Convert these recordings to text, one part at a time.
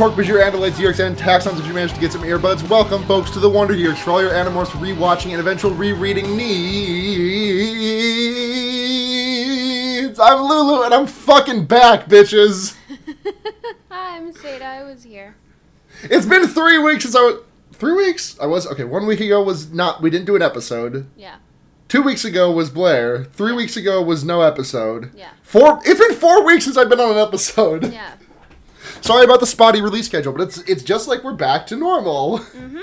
Hork-Bajir, Andalites, Yeerks, and Taxxons if you managed to get some earbuds. Welcome, folks, to the Wonder Years for all your Animorphs rewatching and eventual rereading needs. I'm Lulu, and I'm fucking back, bitches. Hi, I'm Seda. I was here. It's been three weeks since I was. Three weeks? I was. Okay, one week ago was not. We didn't do an episode. Yeah. Two weeks ago was Blair. Three weeks ago was no episode. Yeah. Four. It's been four weeks since I've been on an episode. Yeah. Sorry about the spotty release schedule, but it's it's just like we're back to normal. Mm-hmm.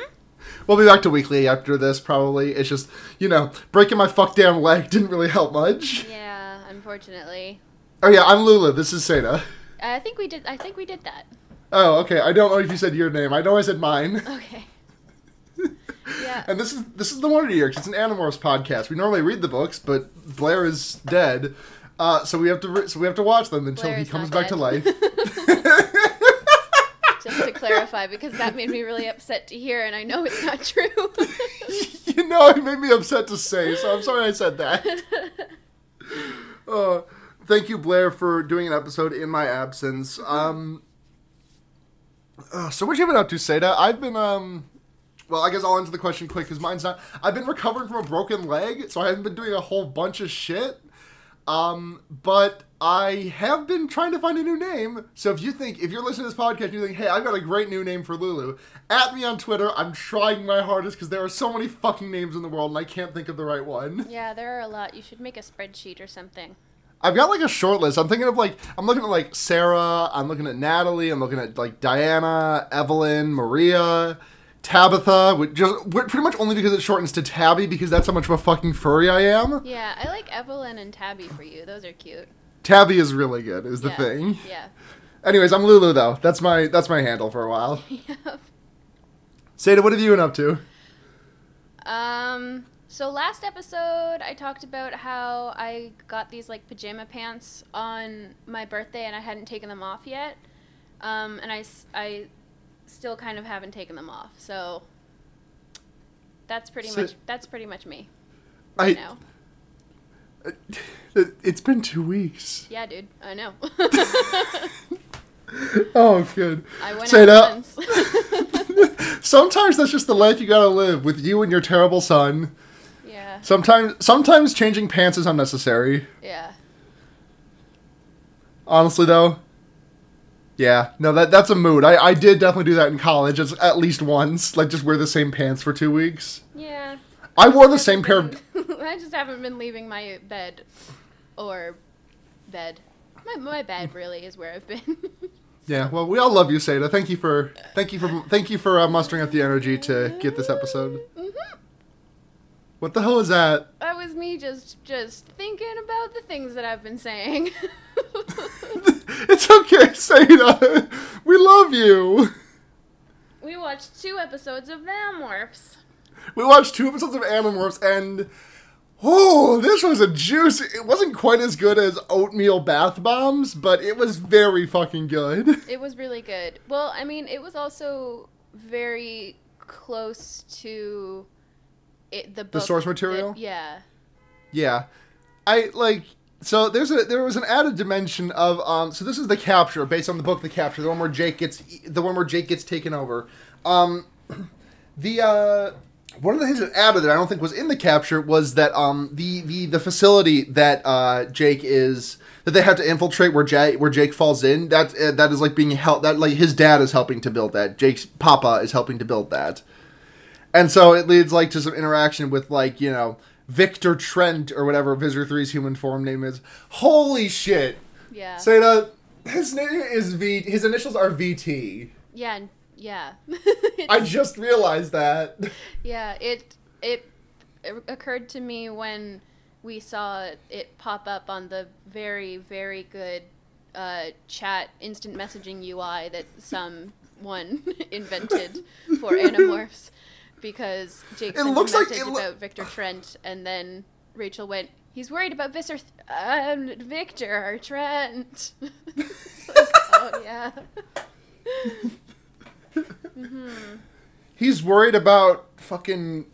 We'll be back to weekly after this, probably. It's just you know breaking my fuck damn leg didn't really help much. Yeah. Unfortunately, Oh yeah, I'm Lula. This is Seda. I think we did. I think we did that. Oh okay. I don't know if you said your name. I know I said mine. Okay. yeah. And this is this is the Wonder Years. It's an Animorphs podcast. We normally read the books, but Blair is dead, uh, so we have to re- so we have to watch them until Blair he comes back to life. Just to clarify, because that made me really upset to hear, and I know it's not true. you know, it made me upset to say, so I'm sorry I said that. Uh, thank you, Blair, for doing an episode in my absence. Um, uh, so what have you been up to, Seda? I've been um. Well, I guess I'll answer the question quick because mine's not. I've been recovering from a broken leg, so I haven't been doing a whole bunch of shit. Um, but I have been trying to find a new name. So if you think, if you're listening to this podcast and you think, hey, I've got a great new name for Lulu, at me on Twitter. I'm trying my hardest because there are so many fucking names in the world and I can't think of the right one. yeah, there are a lot. You should make a spreadsheet or something. I've got like a short list. I'm thinking of like, I'm looking at like Sarah, I'm looking at Natalie, I'm looking at like Diana, Evelyn, Maria, Tabitha, which just pretty much only because it shortens to Tabby because that's how much of a fucking furry I am. Yeah, I like Evelyn and Tabby for you. Those are cute. Tabby is really good, is the yeah. thing. Yeah. Anyways, I'm Lulu though. That's my that's my handle for a while. yeah. Seda, what have you been up to? Um. So last episode, I talked about how I got these like pajama pants on my birthday, and I hadn't taken them off yet. Um, and I, I still kind of haven't taken them off. So that's pretty So- much that's pretty much me I right now. it, uh, it's been two weeks. Yeah, dude. I know. Oh, good. I went Say out that. Sometimes that's just the life you gotta live with you and your terrible son. yeah. Sometimes, sometimes changing pants is unnecessary. Yeah. Honestly, though. Yeah, no, that that's a mood. I, I did definitely do that in college, as, at least once. Like, just wear the same pants for two weeks. Yeah. I wore the same pair of. I just haven't been leaving my bed or bed. My, my bed really is where I've been. Yeah, well, we all love you, Seda. Thank you for thank you for thank you for uh, mustering up the energy to get this episode. Mhm. What the hell is that? That was me just just thinking about the things that I've been saying. it's okay, Seda. We love you. we watched two episodes of Namorphs. We watched two episodes of Animorphs, and oh, this was a juicy. It wasn't quite as good as oatmeal bath bombs, but it was very fucking good. It was really good. Well, I mean, it was also very close to it, the book. source that- material? yeah. Yeah, I like. So there's a there was an added dimension of um. So this is the capture based on the book, The Capture, the one where Jake gets the one where Jake gets taken over. Um, the uh. One of the things that added that I don't think was in the capture was that um the the, the facility that uh Jake is that they have to infiltrate where Jake where Jake falls in that uh, that is like being helped that like his dad is helping to build that Jake's papa is helping to build that and so it leads like to some interaction with like you know Victor Trent or whatever Visser 3's human form name is. Holy shit! Yeah. Say that his name is V. His initials are VT. yeah. Yeah. I just realized that. Yeah, it it occurred to me when we saw it pop up on the very very good uh, chat instant messaging UI that someone invented for Animorphs because Jake It sent looks a like- message it loo- about Victor Trent and then Rachel went, "He's worried about Visser, uh, Victor Trent." Like, oh yeah. He's worried about fucking.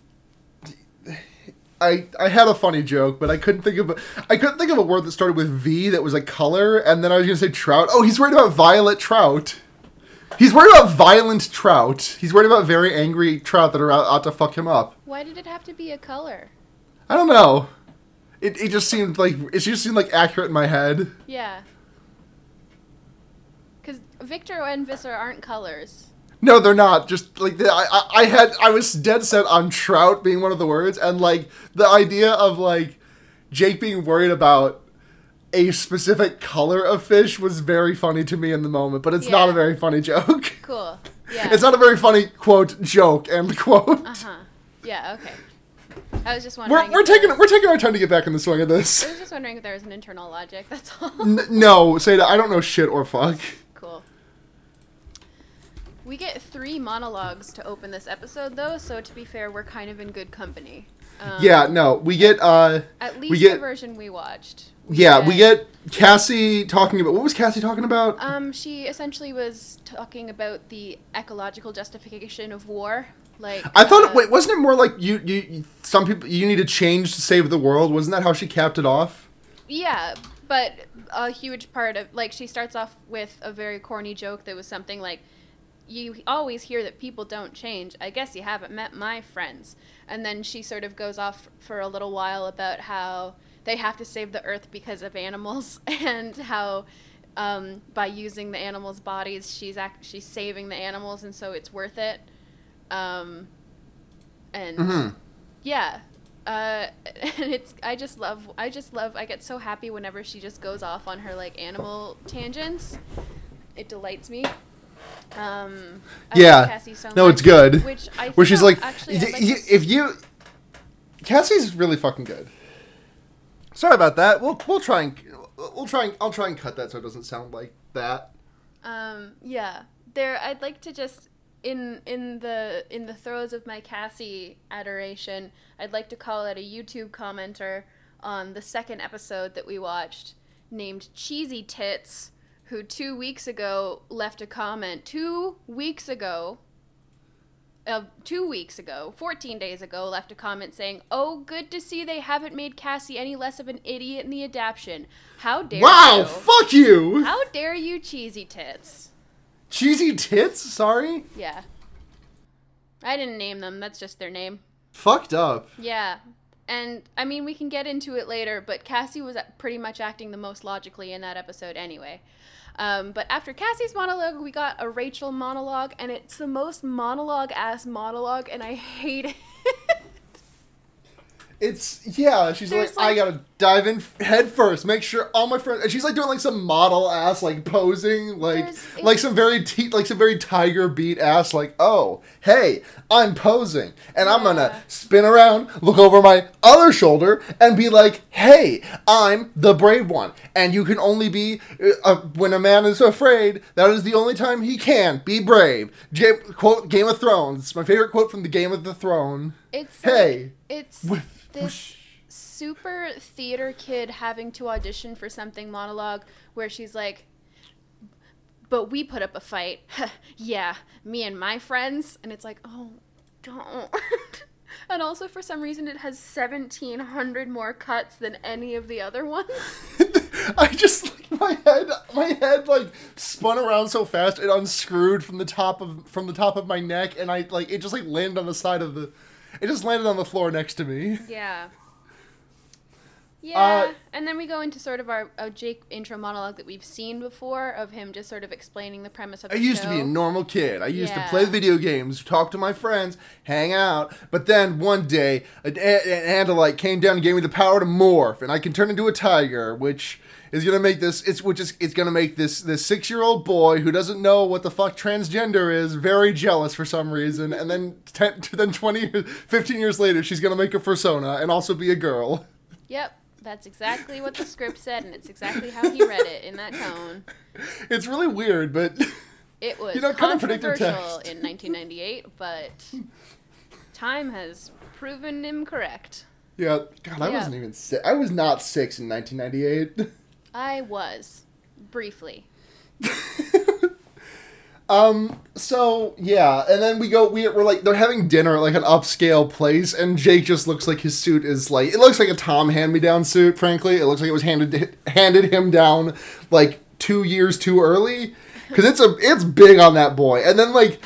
I I had a funny joke, but I couldn't think of a, I couldn't think of a word that started with V that was a color, and then I was gonna say trout. Oh, he's worried about violet trout. He's worried about violent trout. He's worried about very angry trout that are out, out to fuck him up. Why did it have to be a color? I don't know. It, it just seemed like it just seemed like accurate in my head. Yeah. Because Victor and Visser aren't colors. No, they're not. Just like the, I, I, I had, I was dead set on trout being one of the words, and like the idea of like Jake being worried about a specific color of fish was very funny to me in the moment. But it's not a very funny joke. Cool. Yeah. It's not a very funny quote joke end quote. Uh huh. Yeah. Okay. I was just We're, wondering. we're taking was- we're taking our time to get back in the swing of this. I was just wondering if there was an internal logic. That's all. N- no, Seda, I don't know shit or fuck. Cool. We get three monologues to open this episode, though. So to be fair, we're kind of in good company. Um, Yeah, no, we get uh, At we least get- the version we watched. Yeah, we get Cassie talking about what was Cassie talking about? Um, she essentially was talking about the ecological justification of war. Like I thought, uh, wait, wasn't it more like you, you, you- some people, you need to change to save the world? Wasn't that how she capped it off? Yeah, but a huge part of like she starts off with a very corny joke that was something like you always hear that people don't change. I guess you haven't met my friends. And then she sort of goes off for a little while about how they have to save the earth because of animals and how um, by using the animals' bodies, she's act- she's saving the animals, and so it's worth it. Um, and hmm yeah uh and it's i just love i just love i get so happy whenever she just goes off on her like animal tangents it delights me um Yeah. Cassie so No, much, it's good. which I Where she's like, actually y- like y- if you, Cassie's really fucking good. Sorry about that. We'll we'll try and we'll try and I'll try and cut that so it doesn't sound like that. Um, yeah, there. I'd like to just in in the in the throes of my Cassie adoration, I'd like to call out a YouTube commenter on the second episode that we watched, named CheezyTits, who two weeks ago left a comment. Two weeks ago. Uh, two weeks ago, 14 days ago, left a comment saying, Oh, good to see they haven't made Cassie any less of an idiot in the adaptation. How dare Wow, you? Wow, fuck you, How dare you, cheesy tits? cheesy tits. Sorry, Yeah. I didn't name them. That's just their name. fucked up. Yeah. And I mean, we can get into it later, but Cassie was pretty much acting the most logically in that episode anyway. Um, but after Cassie's monologue, we got a Rachel monologue, and it's the most monologue ass monologue, and I hate it. It's yeah. She's There's, like, I gotta dive in head first, make sure all my friends. And she's like doing like some model ass like posing, like like some very te- like some very tiger beat ass like oh hey I'm posing and I'm gonna spin around, look over my other shoulder, and be like hey I'm the brave one, and you can only be uh, uh, when a man is afraid. That is the only time he can be brave. J- quote Game of Thrones. It's my favorite quote from the Game of the Throne. It's Hey. like- it's this super theater kid having to audition for something monologue where she's like, "But we put up a fight, yeah, me and my friends," and it's like, "Oh, don't." and also, for some reason, it has seventeen hundred more cuts than any of the other ones. I just like my head my head like spun around so fast it unscrewed from the top of from the top of my neck and I like it just like landed on the side of the it just landed on the floor next to me. Yeah. Uh, Yeah, and then we go into sort of our, our Jake intro monologue that we've seen before of him just sort of explaining the premise of the game. I used to be a normal kid. I used Yeah. to play video games, talk to my friends, hang out. But then one day, an, an Andalite came down and gave me the power to morph, and I can turn into a tiger, which is gonna make this. It's which is it's gonna make this this six year old boy who doesn't know what the fuck transgender is very jealous for some reason. And then ten, then 20, 15 years later, she's gonna make a persona and also be a girl. Yep, that's exactly what the script said, and it's exactly how he read it in that tone. It's really weird, but It was You know, kind of controversial text. in 1998, but time has proven him correct. yeah. God, I Yeah. wasn't even six. I was not six in nineteen ninety eight. I was, briefly. Um. So yeah, and then we go. We, we're like they're having dinner at like an upscale place, and Jake just looks like his suit is like it looks like a Tom hand me down suit. Frankly, it looks like it was handed handed him down like two years too early. because it's a it's big on that boy. And then like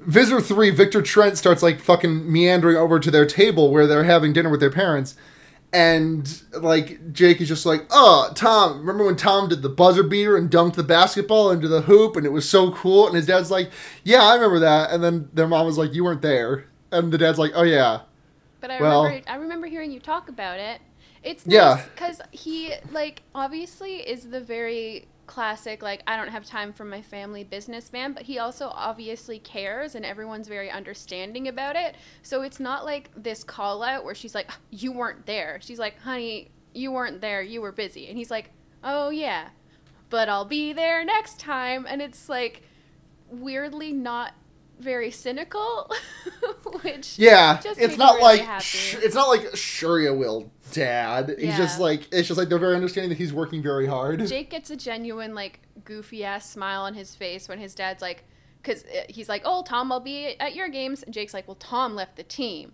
Visser three, Victor Trent starts like fucking meandering over to their table where they're having dinner with their parents. And like Jake is just like, oh Tom, remember when Tom did the buzzer beater and dunked the basketball into the hoop and it was so cool? And his dad's like, yeah, I remember that. And then their mom was like, you weren't there. And the dad's like, oh yeah, But I Well- remember I remember hearing you talk about it. It's Yeah. nice because he like obviously is the very classic like I don't have time for my family businessman, but he also obviously cares and everyone's very understanding about it. So it's not like this call out where she's like ah, you weren't there. She's like, "Honey, you weren't there. You were busy." And he's like, "Oh yeah, but I'll be there next time." And it's like weirdly not very cynical, which Yeah, Just it's not really like sh- it's not like sure will, Dad. He's just like it's just like they're very understanding that he's working very hard. Jake gets a genuine like goofy ass smile on his face when his dad's like, because uh, he's like, "Oh, Tom, I'll be at your games," and Jake's like, "Well, Tom left the team."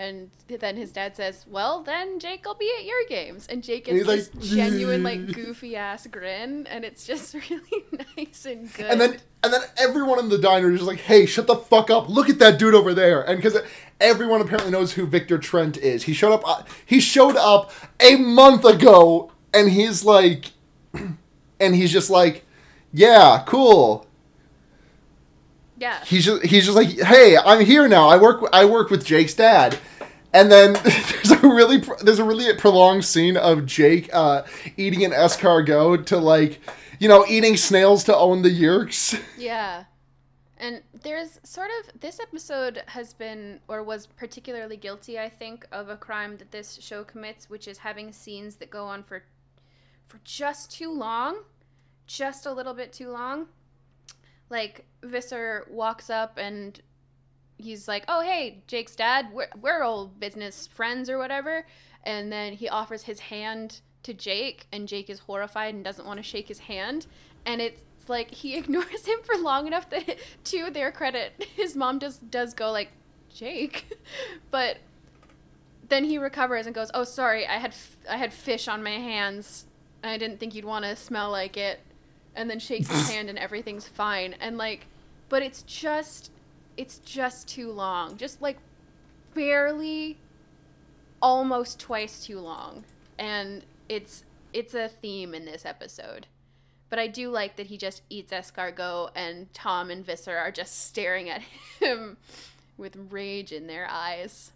And then his dad says, "Well, then Jake will be at your games." And Jake And gets this like, genuine, like goofy ass grin, and it's just really nice and good. And then and then everyone in the diner is just like, "Hey, shut the fuck up! Look at that dude over there!" And because everyone apparently knows who Victor Trent is, he showed up. uh, He showed up a month ago, and he's like, and he's just like, "Yeah, cool." yeah, He's just he's just like, "Hey, I'm here now. I work I work with Jake's dad." And then there's a really there's a really prolonged scene of Jake uh, eating an escargot to like, you know, eating snails to own the Yeerks. Yeah. And there's sort of this episode has been or was particularly guilty, I think, of a crime that this show commits, which is having scenes that go on for for just too long, just a little bit too long. Like Visser walks up and he's like, "Oh, hey, Jake's dad. We're we're old business friends or whatever." And then he offers his hand to Jake, and Jake is horrified and doesn't want to shake his hand. And it's like he ignores him for long enough that, to their credit, his mom just does go like, "Jake," but then he recovers and goes, "Oh, sorry, I had f- I had fish on my hands. I didn't think you'd want to smell like it." And then shakes his hand and everything's fine. And like, but it's just, it's just too long. Just like, barely, almost twice too long. And it's it's a theme in this episode. But I do like that he just eats escargot and Tom and Visser are just staring at him with rage in their eyes.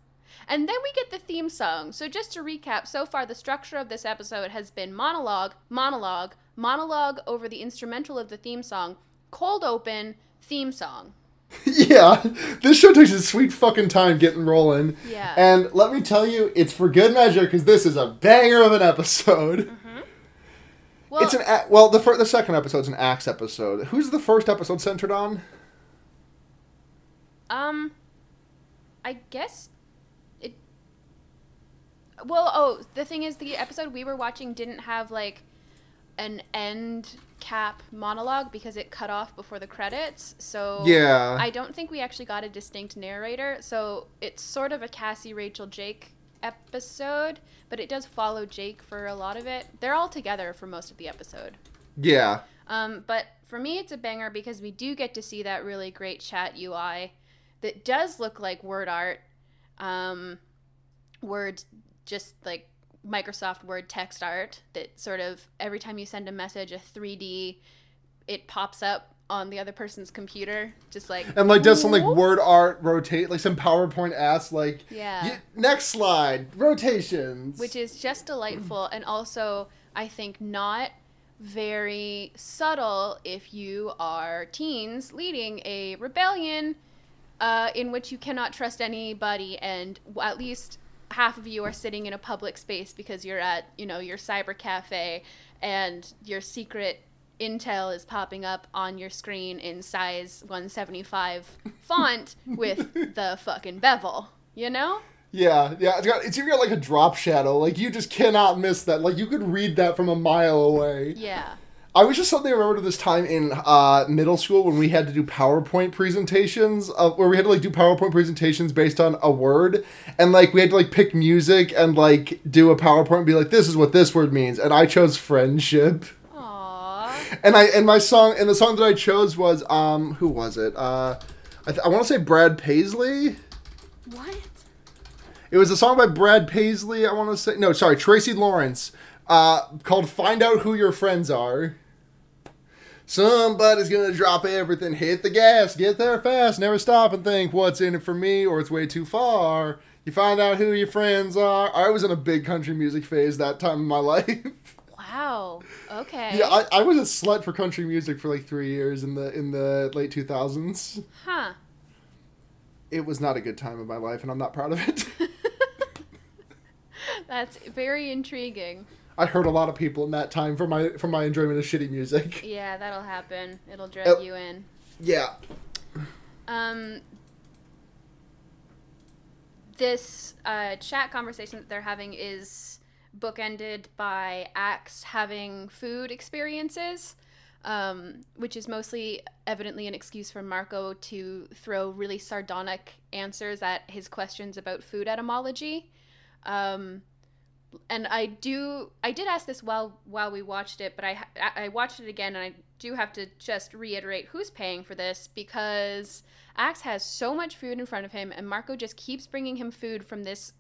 And then we get the theme song. So just to recap, so far the structure of this episode has been monologue, monologue, monologue over the instrumental of the theme song, cold open, theme song. yeah, this show takes its sweet fucking time getting rolling. Yeah. And let me tell you, it's for good measure because this is a banger of an episode. Well, It's an a- well, the fir- the second episode's an axe episode. Who's the first episode centered on? Um, I guess it. Well, oh, the thing is, the episode we were watching didn't have like an end cap monologue because it cut off before the credits. So Yeah. I don't think we actually got a distinct narrator. So it's sort of a Cassie, Rachel, Jake episode, but it does follow Jake for a lot of it. They're all together for most of the episode. Yeah. Um, but for me, it's a banger because we do get to see that really great chat UI that does look like word art. Um, word, just like Microsoft Word text art that sort of every time you send a message, a 3D, it pops up on the other person's computer, just like And like does some like word art rotate, like some PowerPoint ass like Yeah. y- next slide rotations. which is just delightful and also I think not very subtle if you are teens leading a rebellion uh, in which you cannot trust anybody and at least half of you are sitting in a public space because you're at you know your cyber cafe and your secret intel is popping up on your screen in size 175 font with the fucking bevel you know yeah, yeah, it's got it's even got like a drop shadow. Like you just cannot miss that. Like you could read that from a mile away. yeah I was just suddenly remembered of this time in uh, middle school when we had to do PowerPoint presentations, uh, where we had to like do PowerPoint presentations based on a word, and like we had to like pick music and like do a PowerPoint and be like, this is what this word means, and I chose friendship. Aww. and I and my song and the song that I chose was um who was it? Uh, I, th- I want to say Brad Paisley. What? It was a song by Brad Paisley. I want to say no, sorry, Tracy Lawrence. Uh, called "Find Out Who Your Friends Are." Somebody's gonna drop everything, hit the gas, get there fast, never stop and think what's in it for me or it's way too far. You find out who your friends are. I was in a big country music phase that time in my life. Wow. Okay. yeah, I, I was a slut for country music for like three years in the in the late two thousands. huh. It was not a good time in my life, and I'm not proud of it. That's very intriguing. I hurt a lot of people in that time for my for my enjoyment of shitty music. Yeah, that'll happen. It'll drag Oh. you in. Yeah. Um, this uh, chat conversation that they're having is bookended by Axe having food experiences, um, which is mostly evidently an excuse for Marco to throw really sardonic answers at his questions about food etymology. Um, and I do I did ask this while while we watched it, but I I watched it again and I do have to just reiterate who's paying for this because Axe has so much food in front of him and Marco just keeps bringing him food from this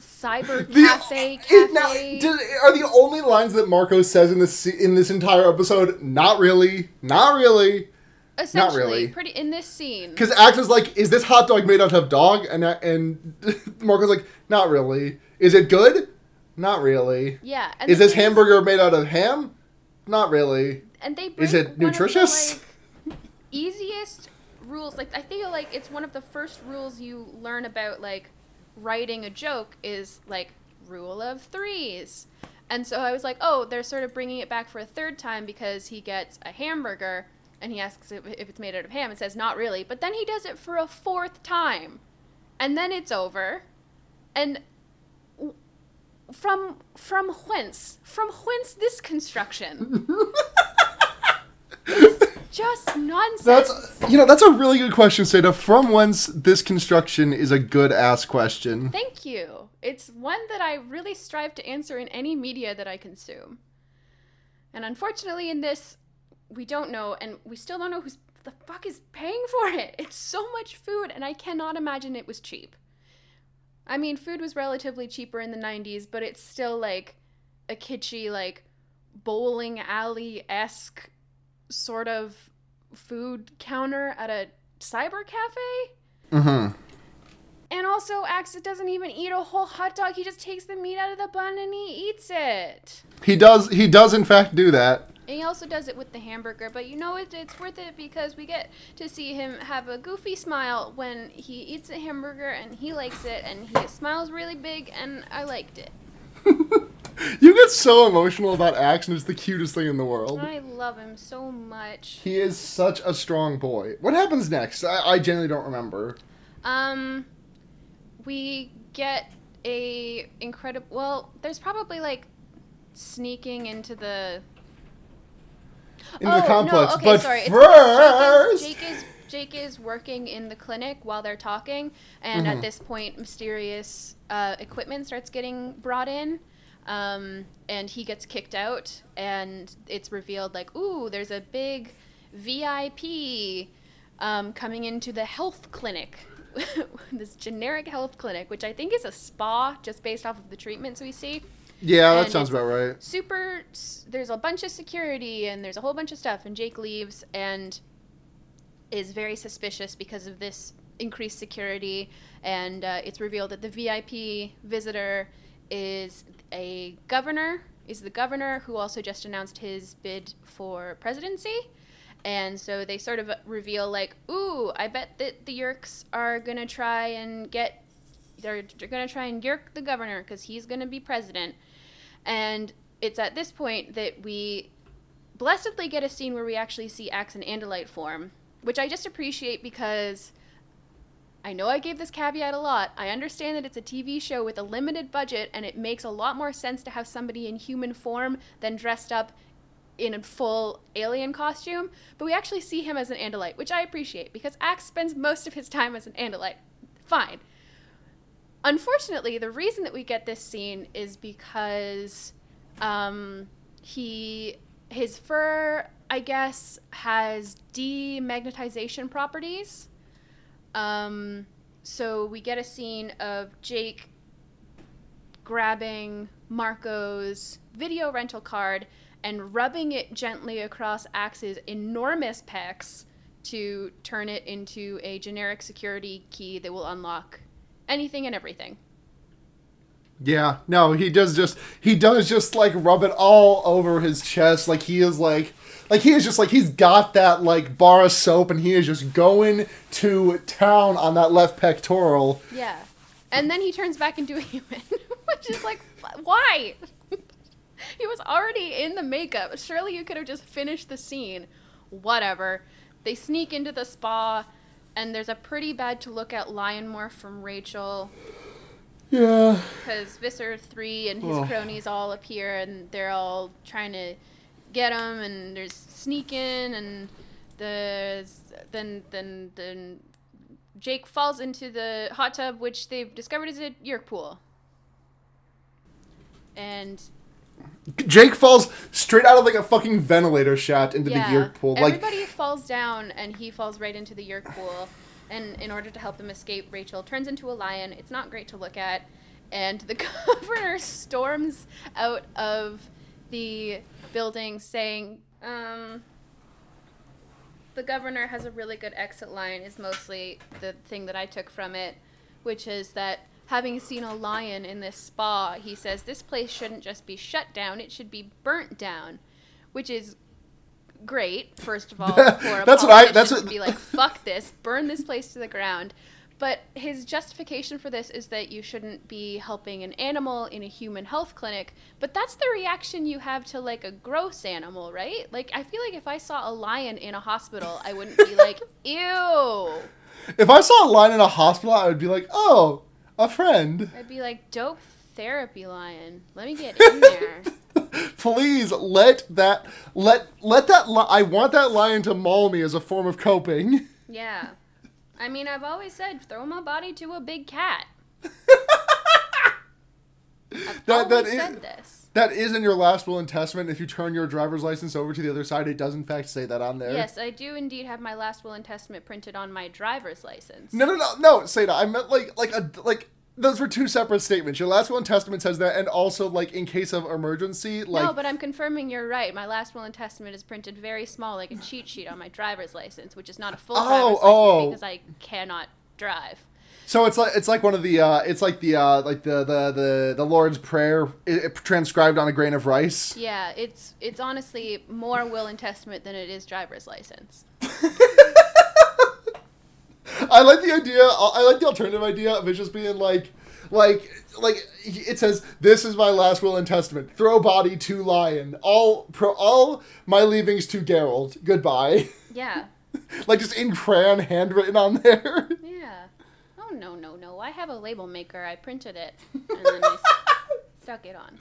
cyber The- cafe now, did- are the only lines that Marco says in this in this entire episode? Not really. Not really. Essentially, really. pretty in this scene. Because Axe is like, "Is this hot dog made out of dog?" And and Marco's like, "Not really. Is it good? Not really. Yeah, Is this hamburger made out of ham? Not really. and they Is it the, nutritious? like, easiest rules like i feel like it's one of the first rules you learn about like writing a joke is like rule of threes and so i was like oh they're sort of bringing it back for a third time because he gets a hamburger and he asks if, it's made out of ham and says not really but then he does it for a fourth time and then it's over and from from whence from whence this construction just nonsense. That's you know that's a really good question, Seda. From whence this construction is a good ass question. Thank you. It's one that I really strive to answer in any media that I consume. And unfortunately, in this, we don't know, and we still don't know who's the fuck is paying for it. It's so much food, and I cannot imagine it was cheap. I mean, food was relatively cheaper in the 90s, but it's still like a kitschy, like bowling alley esque sort of food counter at a cyber cafe. Mm-hmm. And also, Axe doesn't even eat a whole hot dog. He just takes the meat out of the bun and he eats it. He does. He does in fact do that. And he also does it with the hamburger, but you know it, it's worth it because we get to see him have a goofy smile when he eats a hamburger and he likes it and he smiles really big and I liked it. You get so emotional about Axe, and it's the cutest thing in the world. I love him so much. He is such a strong boy. What happens next? I, I genuinely don't remember. Um, we get a incredible. Well, there's probably like sneaking into the In the complex, Oh, okay, but sorry. First, Jake is, Jake is Jake is working in the clinic while they're talking, and Mhm. at this point, mysterious uh, equipment starts getting brought in, um, and he gets kicked out, and it's revealed like, ooh, there's a big VIP um, coming into the health clinic. this generic health clinic, which I think is a spa, just based off of the treatments we see yeah, that sounds about right. super there's a bunch of security and there's a whole bunch of stuff and jake leaves and is very suspicious because of this increased security and uh, it's revealed that the vip visitor is a governor is the governor who also just announced his bid for presidency and so they sort of reveal like ooh i bet that the Yeerks are going to try and get they're, they're going to try and Yeerk the governor because he's going to be president and it's at this point that we blessedly get a scene where we actually see Axe in Andalite form, which I just appreciate because I know I gave this caveat a lot. I understand that it's a TV show with a limited budget and it makes a lot more sense to have somebody in human form than dressed up in a full alien costume, but we actually see him as an Andalite, which I appreciate because Axe spends most of his time as an Andalite. Fine. Unfortunately, the reason that we get this scene is because um, he his fur, I guess, has demagnetization properties. Um, so we get a scene of Jake grabbing Marco's video rental card and rubbing it gently across Axe's enormous pecs to turn it into a generic security key that will unlock anything and everything. Yeah, no, he does just he does just like rub it all over his chest, like he is like like he is just like he's got that like bar of soap, and he is just going to town on that left pectoral. Yeah. And then he turns back into a human, which is like, why? he was already in the makeup. Surely you could have just finished the scene. Whatever. They sneak into the spa, and there's a pretty bad to look at lion morph from Rachel Yeah. because Visser 3 and his Ugh. cronies all appear and they're all trying to get him and there's sneaking and there's then then then Jake falls into the hot tub which they've discovered is a Yeerk pool. And Jake falls straight out of like a fucking ventilator shaft into yeah, the Yeerk pool. Like everybody falls down and he falls right into the Yeerk pool. And in order to help them escape, Rachel turns into a lion. It's not great to look at. And the governor storms out of the building saying, um, the governor has a really good exit line, is mostly the thing that I took from it, which is that having seen a lion in this spa, he says this place shouldn't just be shut down, it should be burnt down, which is great, first of all, for a That's what I- that's what- be like, fuck this, burn this place to the ground. But his justification for this is that you shouldn't be helping an animal in a human health clinic. But that's the reaction you have to like a gross animal, right? Like I feel like if I saw a lion in a hospital, I wouldn't be like, ew. if I saw a lion in a hospital, I would be like, oh, a friend. I'd be like, dope therapy lion. Let me get in there. Please let that let let that li- I want that lion to maul me as a form of coping. Yeah. I mean, I've always said throw my body to a big cat. I've That- that is- said this. That is in your last will and testament. If you turn your driver's license over to the other side, it does in fact say that on there. Yes, I do indeed have my last will and testament printed on my driver's license. No, no, no, no, Seda. I meant like, like a, like those were two separate statements. Your last will and testament says that, and also like in case of emergency, like no, but I'm confirming you're right. My last will and testament is printed very small, like a cheat sheet on my driver's license, which is not a full Oh, driver's license oh. because I cannot drive. So it's like it's like one of the uh, it's like the uh, like the the the the Lord's prayer i transcribed on a grain of rice. Yeah, it's it's honestly more will and testament than it is driver's license. I like the idea. I like the alternative idea of it just being like, like, like it says, "This is my last will and testament. Throw body to lion. All pro, all my leavings to Garold. Goodbye." Yeah. like just in crayon, handwritten on there. Yeah. No no no! I have a label maker. I printed it and then I stuck it on.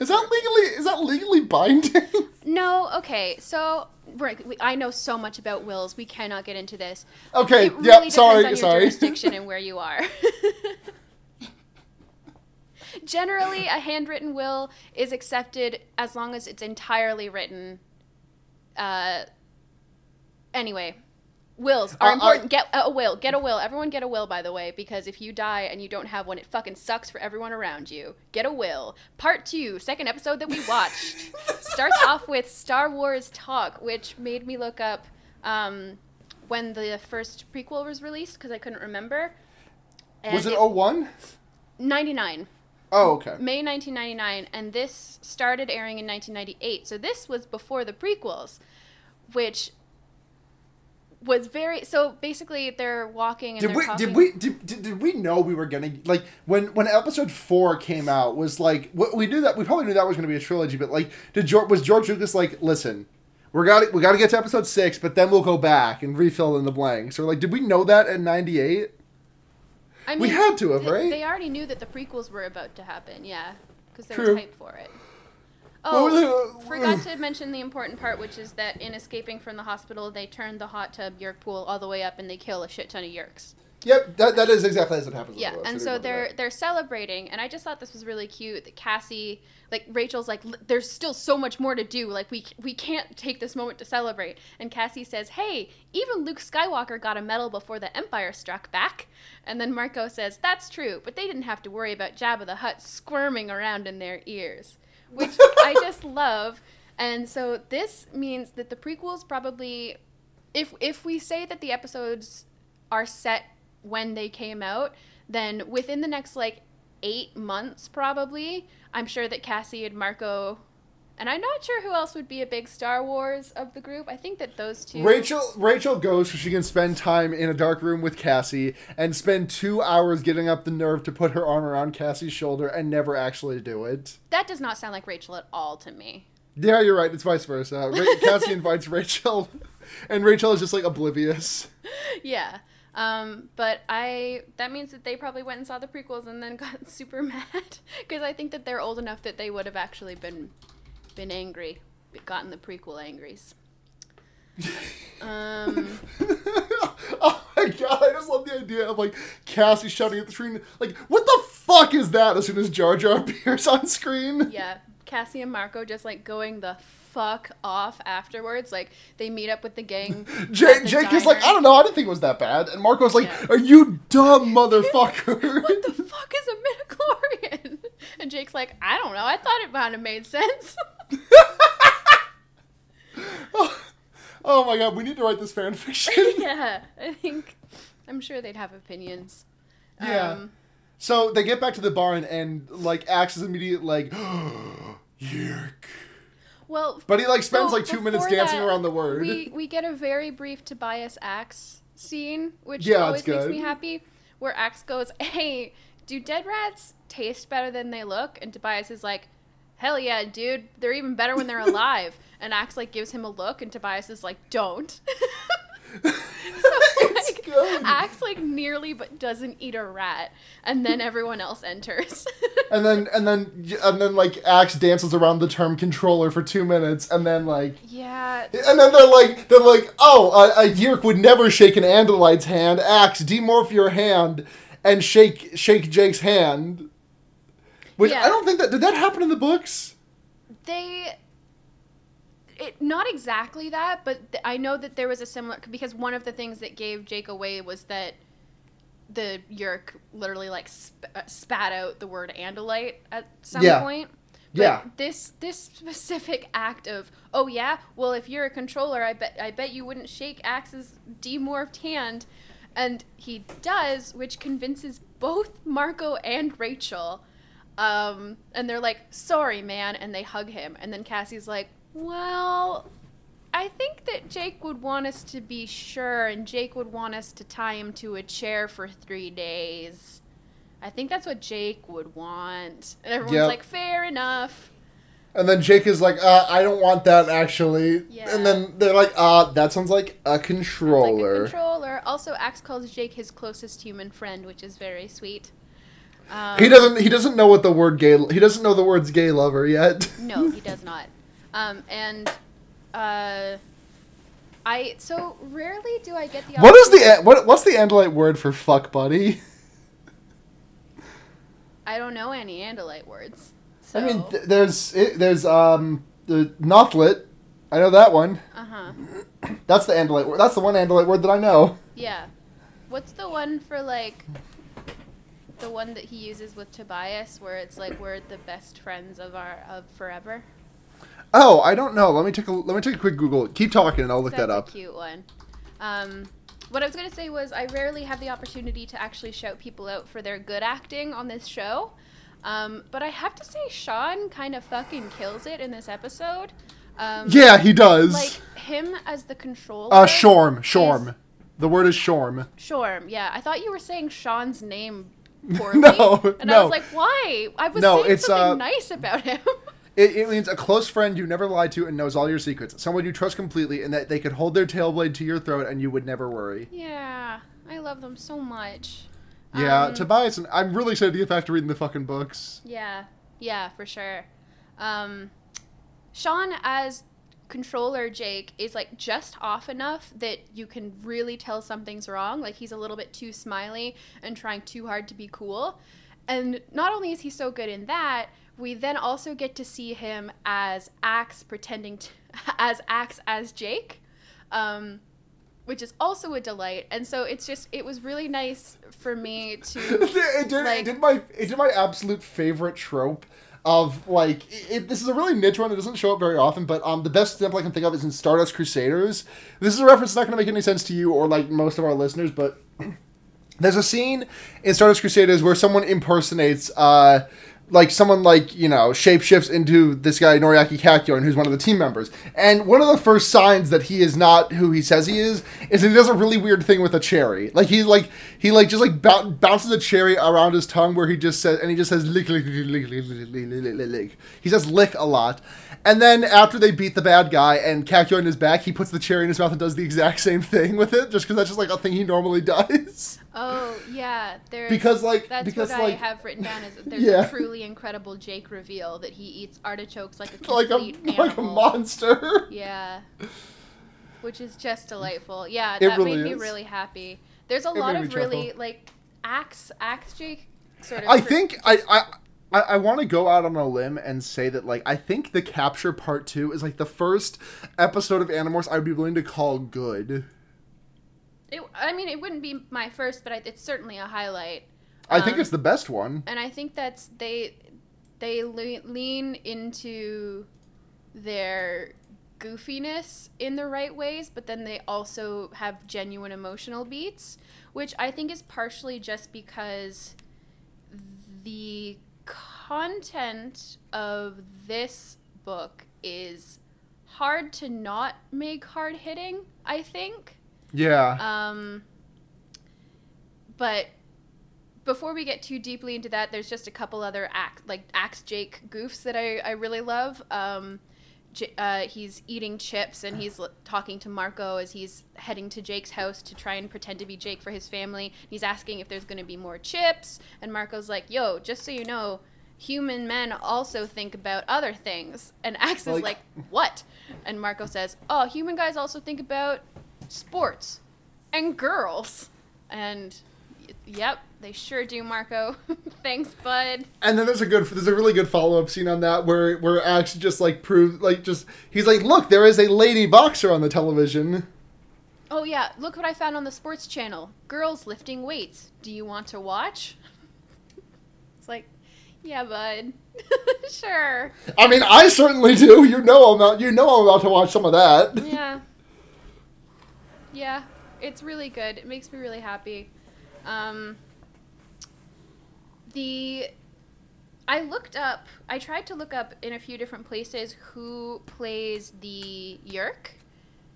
is that legally? Is that legally binding? No, okay. So we, I know so much about wills. We cannot get into this. Okay. It really yep. Sorry. on your sorry. jurisdiction and where you are. Generally, a handwritten will is accepted as long as it's entirely written. Uh, anyway, wills are Uh, important. get a will. Get a will. Everyone get a will, by the way, because if you die and you don't have one, it fucking sucks for everyone around you. Get a will. Part two, second episode that we watched, starts off with Star Wars talk, which made me look up um, when the first prequel was released because I couldn't remember. And Was it 01? 99. Oh, okay. May 1999, and this started airing in 1998. So this was before the prequels, which was very. So basically, they're walking and Did they're we talking. did we did, did, did we know we were gonna like when when episode four came out was like we knew that we probably knew that was gonna be a trilogy but like did George was George Lucas like listen we're got we got to get to episode six but then we'll go back and refill in the blanks or like did we know that in ninety eight I we had to have, they, right? They already knew that the prequels were about to happen. Yeah, because there True. was hype for it. Oh, forgot to mention the important part, which is that in escaping from the hospital, they turn the hot tub Yeerk pool all the way up and they kill a shit ton of Yeerks. Yep, that, that is exactly as it happens. Yeah. And so they're that. they're celebrating, and I just thought this was really cute. That Cassie, like Rachel's, like there's still so much more to do. Like we we can't take this moment to celebrate. And Cassie says, "Hey, even Luke Skywalker got a medal before the Empire struck back." And then Marco says, "That's true, but they didn't have to worry about Jabba the Hutt squirming around in their ears," which I just love. And so this means that the prequels probably, if if we say that the episodes are set when they came out, then within the next like eight months, probably, I'm sure that Cassie and Marco, and I'm not sure who else would be a big Star Wars of the group. I think that those two. Rachel Rachel goes so she can spend time in a dark room with Cassie and spend two hours getting up the nerve to put her arm around Cassie's shoulder and never actually do it. That does not sound like Rachel at all to me. Yeah, you're right. It's vice versa. Ra- Cassie invites Rachel, and Rachel is just like oblivious. yeah. Um, but I that means that they probably went and saw the prequels and then got super mad because I think that they're old enough that they would have actually been been angry, gotten the prequel angries. Um, oh my god, I just love the idea of like Cassie shouting at the screen, like, what the fuck is that? As soon as Jar Jar appears on screen. yeah, Cassie and Marco just like going the fuck off afterwards. Like they meet up with the gang. Jake, the Jake is like. I don't know, I didn't think it was that bad. And Marco's like, Yeah. Are you dumb, motherfucker? What the fuck is a midichlorian? And Jake's like, I don't know. I thought it kind of made sense. oh my god, we need to write this fan fiction. yeah, I think. I'm sure they'd have opinions. Yeah. Um, so they get back to the barn and like Axe is immediately like, Yeerk. well, But he like spends so like two minutes dancing that, around the word. We we get a very brief Tobias Axe scene, which Yeah, always makes me happy. Where Axe goes, "Hey, do dead rats taste better than they look?" And Tobias is like, "Hell yeah, dude! They're even better when they're alive." and Axe like gives him a look, and Tobias is like, "Don't." so, like. Axe like nearly but doesn't eat a rat, and then everyone else enters. and then and then and then like Axe dances around the term controller for two minutes, and then like yeah, and then they're like they're like, oh, a, a Yeerk would never shake an Andalite's hand. Axe, demorph your hand and shake shake Jake's hand. Which Yeah. I don't think that did that happen in the books. they it not exactly that but th- i know that there was a similar because one of the things that gave jake away was that the Yeerk literally like sp- uh, spat out the word andalite at some Yeah. point But Yeah. this this specific act of oh yeah well if you're a controller i bet i bet you wouldn't shake axe's demorphed hand and he does which convinces both marco and rachel um, and they're like, sorry, man. And they hug him. And then Cassie's like, well, I think that Jake would want us to be sure, and Jake would want us to tie him to a chair for three days. I think that's what Jake would want. And everyone's Yep. like, fair enough. And then Jake is like, uh, I don't want that actually. Yeah. And then they're like, uh, that sounds like a controller. Like a controller. Also, Axe calls Jake his closest human friend, which is very sweet. Um, he doesn't. He doesn't know what the word gay. He doesn't know the words gay lover yet. No, he does not. Um, and uh, I so rarely do I get the. What is the opportunity- a- what? What's the Andalite word for fuck buddy? I don't know any Andalite words. So, I mean, th- there's it, there's um the Nothlit. I know that one. uh huh. That's the Andalite word. That's the one Andalite word that I know. Yeah. What's the one for like? The one that he uses with Tobias, where it's like we're the best friends of our of forever. Oh, I don't know. Let me take a let me take a quick Google. Keep talking, and I'll look That's that up. a cute one. Um, what I was gonna say was I rarely have the opportunity to actually shout people out for their good acting on this show. Um, but I have to say Shawn kind of fucking kills it in this episode. Um, Yeah, he does. Like him as the controller. uh, Shorm, Shorm. The word is Shorm. Shorm, yeah. I thought you were saying Shawn's name poorly. No, And I no. was like, why? I was No, saying it's, something uh, nice about him. It, it means a close friend you never lied to and knows all your secrets. Someone you trust completely, and that they could hold their tail blade to your throat and you would never worry. yeah, I love them so much. Yeah, Um, Tobias, and I'm really excited to get back to reading the fucking books. Yeah, yeah, for sure. Um, Shawn as controller Jake is like just off enough that you can really tell something's wrong. Like he's a little bit too smiley and trying too hard to be cool. And not only is he so good in that, we then also get to see him as Axe pretending to, as Axe as Jake. Um, which is also a delight. And so it's just it was really nice for me to it, did, like- it did my it did my absolute favorite trope of like it, this is a really niche one. It doesn't show up very often, but um, the best example I can think of is in Stardust Crusaders. This is a reference that's not going to make any sense to you or like most of our listeners, but there's a scene in Stardust Crusaders where someone impersonates uh like someone like you know shapeshifts into this guy Noriaki Kakyoin, who's one of the team members. And one of the first signs that he is not who he says he is is that he does a really weird thing with a cherry. Like he like he like just like bou- bounces a cherry around his tongue where he just says and he just says lick lick lick lick lick lick lick. He says lick a lot. And then after they beat the bad guy and Kakyoin his back, he puts the cherry in his mouth and does the exact same thing with it, just because that's just like a thing he normally does. Oh yeah, there's Because, like- that's because, what I have written down is that there's Yeah. a truly incredible Jake reveal that he eats artichokes like a like a complete like a monster. Yeah, which is just delightful. Yeah, that really made me is. really happy. There's a It lot of really like axe axe Jake sort of. I think I I. I, I want to go out on a limb and say that like I think the capture part two is like the first episode of Animorphs I would be willing to call good. It, I mean, it wouldn't be my first, but I, it's certainly a highlight. I think Um, it's the best one. and I think that's they they lean into their goofiness in the right ways, but then they also have genuine emotional beats, which I think is partially just because the content of this book is hard to not make hard hitting, I think. Yeah. Um, but before we get too deeply into that, there's just a couple other act like Axe Jake goofs that I, I really love. Um, uh, he's eating chips and he's talking to Marco as he's heading to Jake's house to try and pretend to be Jake for his family. He's asking if there's going to be more chips, and Marco's like, "Yo, just so you know." Human men also think about other things. And Axe is Like- like, What? And Marco says, Oh, human guys also think about sports and girls. And yep, they sure do, Marco. Thanks, bud. and then there's a good there's a really good follow up scene on that where where Axe just like proves like just he's like look there is a lady boxer on the television. Oh, yeah, look what I found on the sports channel girls lifting weights. Do you want to watch? It's like, yeah, bud. sure. I mean I certainly do. You know I'm about you know I'm about to watch some of that. Yeah. Yeah, it's really good. It makes me really happy. Um, the I looked up. I tried to look up in a few different places who plays the Yeerk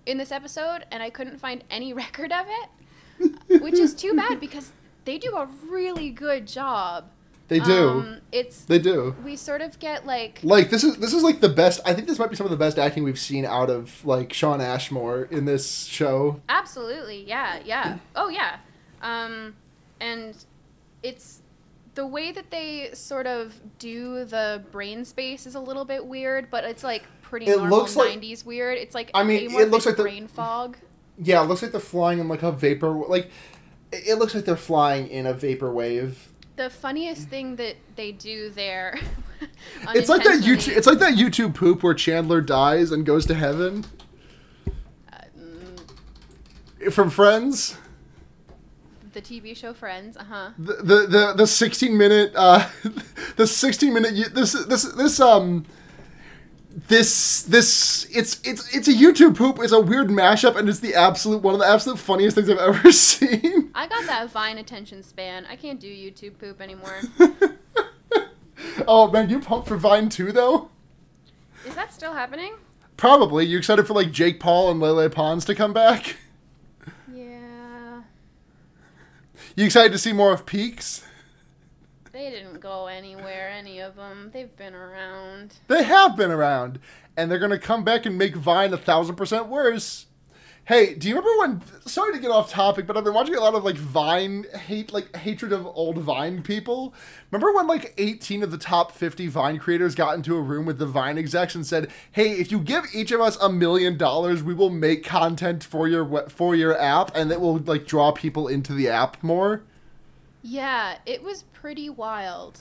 in this episode, and I couldn't find any record of it, which is too bad because they do a really good job. They do. Um, it's they do. we sort of get like Like this is this is like the best. I think this might be some of the best acting we've seen out of like Shawn Ashmore in this show. Absolutely, yeah, yeah. Oh, yeah. Um, and it's the way that they sort of do the brain space is a little bit weird, but it's like pretty It normal looks like- '90s weird. It's like I mean, it looks like the- brain fog. Yeah, it looks like they're flying in like a vapor. Like it looks like they're flying in a vapor wave. The funniest thing that they do there. It's like that YouTube. It's like that YouTube poop where Chandler dies and goes to heaven uh, mm, from Friends. The TV show Friends. Uh huh. The the the, the sixteen minute uh the sixteen minute this this this um this this it's it's it's a YouTube poop. It's a weird mashup and it's the absolute one of the absolute funniest things I've ever seen. I got that Vine attention span. I can't do YouTube poop anymore. oh man, you pumped for Vine too though? Is that still happening? Probably. You excited for like Jake Paul and Lele Pons to come back? Yeah. You excited to see more of Peaks? They didn't go anywhere, any of them. They've been around. They have been around, and they're gonna come back and make Vine a thousand percent worse. Hey, do you remember when? Sorry to get off topic, but I've been watching a lot of like Vine hate, like hatred of old Vine people. Remember when like 18 of the top 50 Vine creators got into a room with the Vine execs and said, "Hey, if you give each of us a million dollars, we will make content for your for your app, and it will like draw people into the app more." Yeah, it was pretty wild.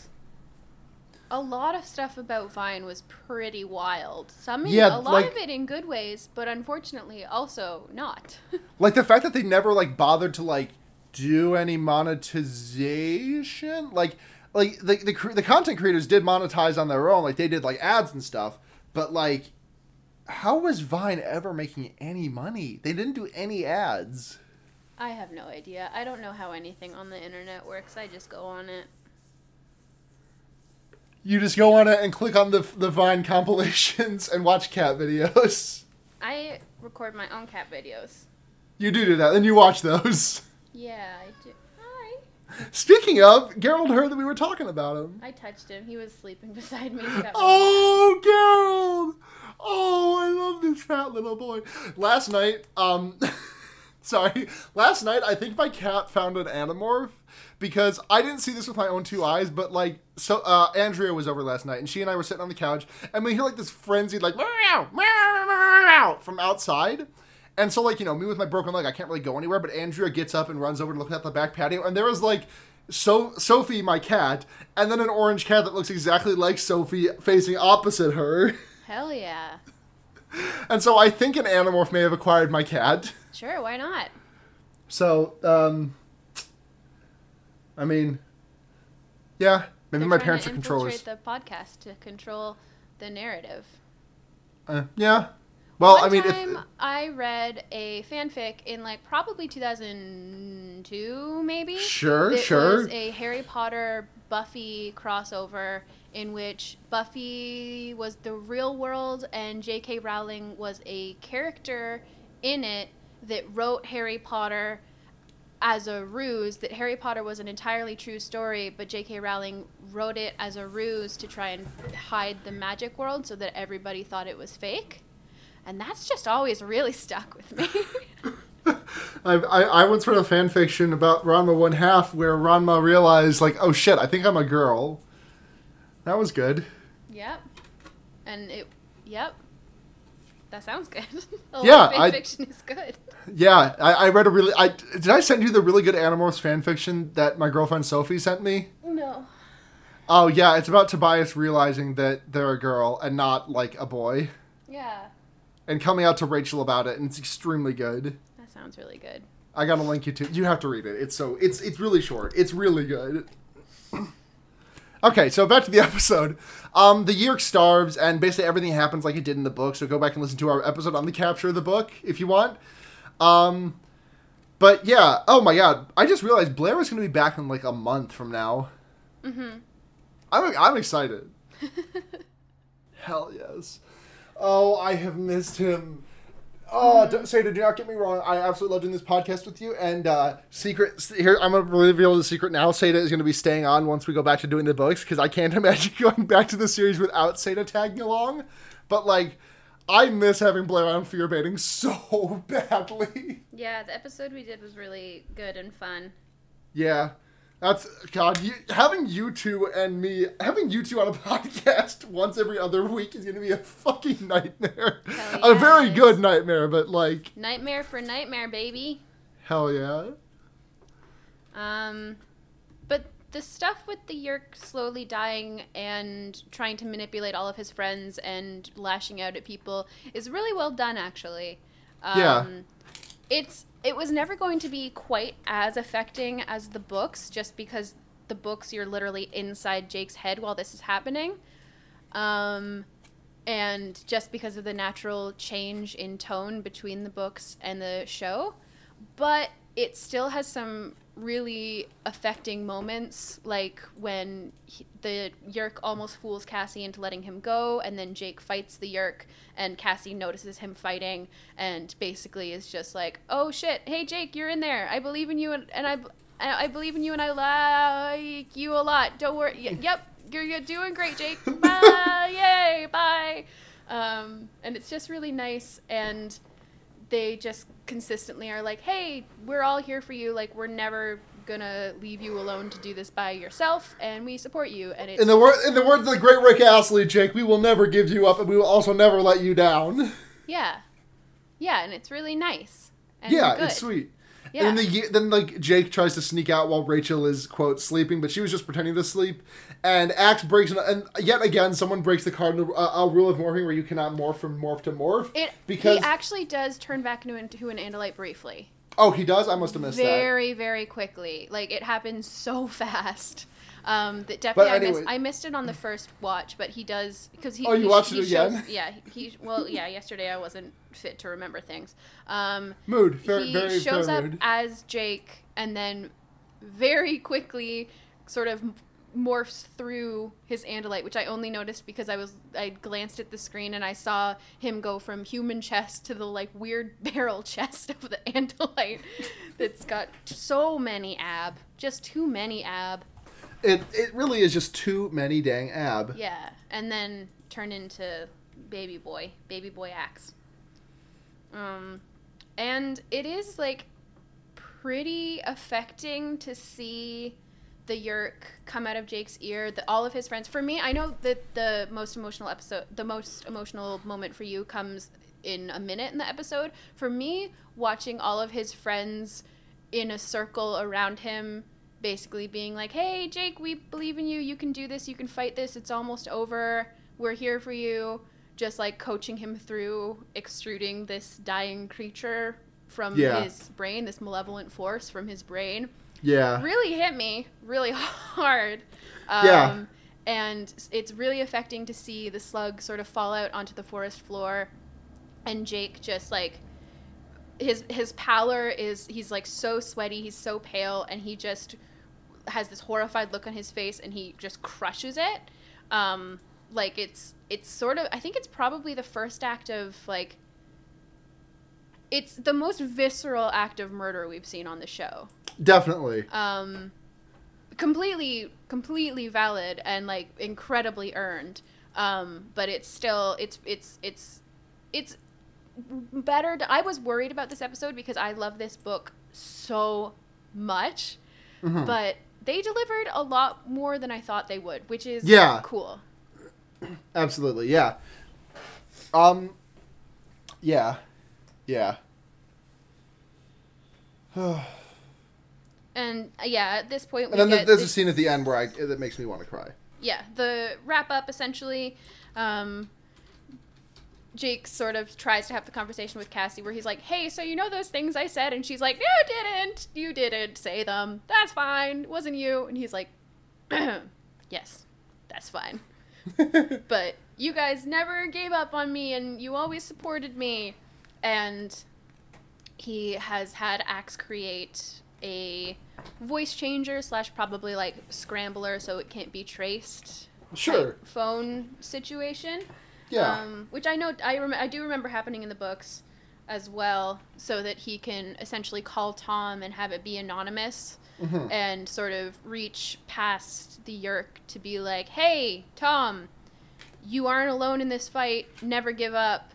A lot of stuff about Vine was pretty wild. Some, Yeah, a lot like- of it in good ways, but unfortunately also not. Like the fact that they never like bothered to like do any monetization, like like the the, the content creators did monetize on their own, like they did like ads and stuff, but like how was Vine ever making any money? They didn't do any ads. I have no idea. I don't know how anything on the internet works. I just go on it. You just go on it and click on the the Vine compilations and watch cat videos. I record my own cat videos. You do do that, and you watch those. Yeah, I do. Hi. Speaking of, Garold heard that we were talking about him. I touched him. He was sleeping beside me. Oh, Garold! Oh, I love this fat little boy. Last night, um, sorry, last night I think my cat found an animorph because I didn't see this with my own two eyes, but like, so uh, Andrea was over last night and she and I were sitting on the couch and we hear like this frenzied like meow meow meow from outside. And so, like, you know, me with my broken leg, I can't really go anywhere. But Andrea gets up and runs over to look at the back patio, and there was like, so Sophie, my cat, and then an orange cat that looks exactly like Sophie facing opposite her. Hell yeah. And so I think an Animorph may have acquired my cat. Sure, why not? So, um, I mean, yeah, maybe They're my parents to are controllers. the podcast to control the narrative. Uh, yeah. Well, One I mean, time if, I read a fanfic in like probably 2002, maybe. Sure, it sure. was a Harry Potter Buffy crossover in which Buffy was the real world and J.K. Rowling was a character in it that wrote Harry Potter as a ruse that Harry Potter was an entirely true story, but J.K. Rowling wrote it as a ruse to try and hide the magic world so that everybody thought it was fake. And that's just always really stuck with me. I, I, I once read a fan fiction about Ranma One Half where Ranma realized, like, oh shit, I think I'm a girl. That was good. yep. And it, yep. That sounds good. Yeah, of I- fiction is good. Yeah, I, I read a really. I did I send you the really good Animorphs fan fiction that my girlfriend Sophie sent me. No. Oh yeah, it's about Tobias realizing that they're a girl and not like a boy, Yeah. and coming out to Rachel about it, and it's extremely good. That sounds really good. I gotta link you to. You have to read it. It's so. It's it's really short. It's really good. Okay, so back to the episode. Um, the Yeerk starves, and basically everything happens like it did in the book. So go back and listen to our episode on the capture of the book if you want. Um, but yeah. Oh my god, I just realized Blair is gonna be back in like a month from now. Mm-hmm. I'm I'm excited. Hell yes. Oh, I have missed him. Oh, don't, Seda, do not get me wrong. I absolutely love doing this podcast with you. And uh, secret here, I'm gonna reveal the secret now. Seda is gonna be staying on once we go back to doing the books because I can't imagine going back to the series without Seda tagging along. But like, I miss having Blair on fear baiting so badly. Yeah, the episode we did was really good and fun. Yeah. That's God. You, having you two and me, having you two on a podcast once every other week is gonna be a fucking nightmare. Hell A very good nightmare, but like, Nightmare for nightmare, baby. hell yeah. Um, but the stuff with the Yeerk slowly dying and trying to manipulate all of his friends and lashing out at people is really well done, actually. Um, Yeah. It's it was never going to be quite as affecting as the books, just because the books you're literally inside Jake's head while this is happening. Um, and just because of the natural change in tone between the books and the show. But it still has some really affecting moments, like when he, the Yeerk almost fools Cassie into letting him go, and then Jake fights the Yeerk, and Cassie notices him fighting, and basically is just like, "Oh shit! Hey Jake, you're in there. I believe in you, and, and I, I I believe in you, and I like you a lot. Don't worry. Y- yep, you're, you're doing great, Jake. Bye, yay, bye." Um, and it's just really nice and they just consistently are like, "Hey, we're all here for you. Like, we're never gonna leave you alone to do this by yourself, and we support you." And it's In the word, in the words of the great Rick Astley, Jake, we will never give you up, and we will also never let you down. yeah, yeah, and it's really nice. And yeah, good. it's sweet. Yeah. The, then like Jake tries to sneak out while Rachel is quote sleeping, but she was just pretending to sleep. And Axe breaks, and yet again, someone breaks the cardinal uh, rule of morphing, where you cannot morph from morph to morph. It because he actually does turn back into, into an Andalite briefly. oh, he does. I must have missed that. very very quickly like it happens so fast um that definitely I, missed, anyway. I missed it on the first watch but he does because he Oh, you he, watched he it again? yeah he well yeah yesterday i wasn't fit to remember things um Mood, fair, he very shows fair up mood. as jake and then very quickly sort of morphs through his andalite which i only noticed because i was i glanced at the screen and i saw him go from human chest to the like weird barrel chest of the andalite that's got so many ab just too many ab It it really is just too many dang ab. yeah and then turn into baby boy baby boy axe um and it is like pretty affecting to see the yeerk come out of Jake's ear. The, all of his friends. For me, I know that the most emotional episode, the most emotional moment for you comes in a minute in the episode. For me, watching all of his friends in a circle around him, basically being like, "Hey, Jake, we believe in you. You can do this. You can fight this. It's almost over. We're here for you." Just like coaching him through extruding this dying creature from Yeah. his brain, this malevolent force from his brain Yeah. really hit me really hard. Um, Yeah. And it's really affecting to see the slug sort of fall out onto the forest floor, and Jake just like his his pallor is he's like so sweaty, he's so pale, and he just has this horrified look on his face, and he just crushes it. Um, like it's it's sort of I think it's probably the first act of like it's the most visceral act of murder we've seen on the show Definitely. um completely completely valid and like incredibly earned um but it's still it's it's it's it's better to, i was worried about this episode because i love this book so much Mhm. but they delivered a lot more than i thought they would which is Yeah. cool Absolutely. Yeah. Um. Yeah. Yeah. and and uh, yeah at this point we then there's a scene at the end where I that makes me want to cry. yeah, the wrap up essentially. Um, Jake sort of tries to have the conversation with Cassie where he's like, "Hey, so you know those things I said?" And she's like, "You didn't. You didn't say them. That's fine. It wasn't you." And he's like, "Yes, that's fine. But you guys never gave up on me and you always supported me." And he has had Axe create a voice changer slash probably like scrambler so it can't be traced Sure. phone situation. Yeah. Um, which I know I rem- I do remember happening in the books as well, so that he can essentially call Tom and have it be anonymous Mhm. and sort of reach past the Yeerk to be like, "Hey, Tom, you aren't alone in this fight. Never give up.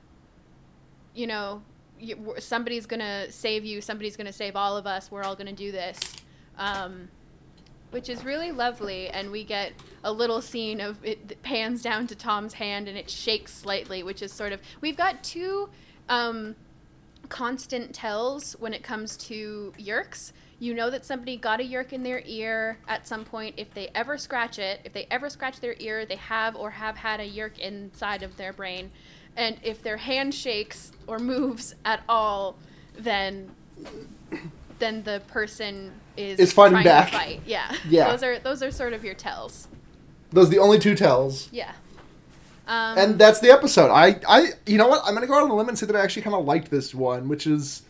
You know, you, somebody's gonna save you. Somebody's gonna save all of us. We're all gonna do this." Um, which is really lovely, and we get a little scene of it pans down to Tom's hand and it shakes slightly, which is sort of we've got two um, constant tells when it comes to yeerks. You know that somebody got a yeerk in their ear at some point. If they ever scratch it, if they ever scratch their ear, they have or have had a yeerk inside of their brain. And if their hand shakes or moves at all, then then the person is Is fighting back. Fight. Yeah. Yeah. Those are those are sort of your tells. Those are the only two tells. Yeah. Um, and that's the episode. I, I, you know what? I'm gonna go out on a limb and say that I actually kind of liked this one, which is,